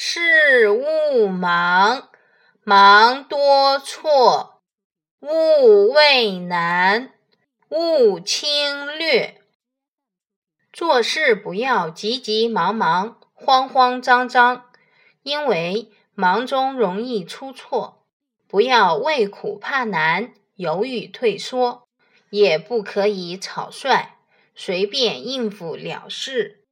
事勿忙，忙多错，勿畏难，勿轻略，做事不要急急忙忙，慌慌张张。因为忙中容易出错，不要畏苦怕难，犹豫退缩，也不可以草率，随便应付了事。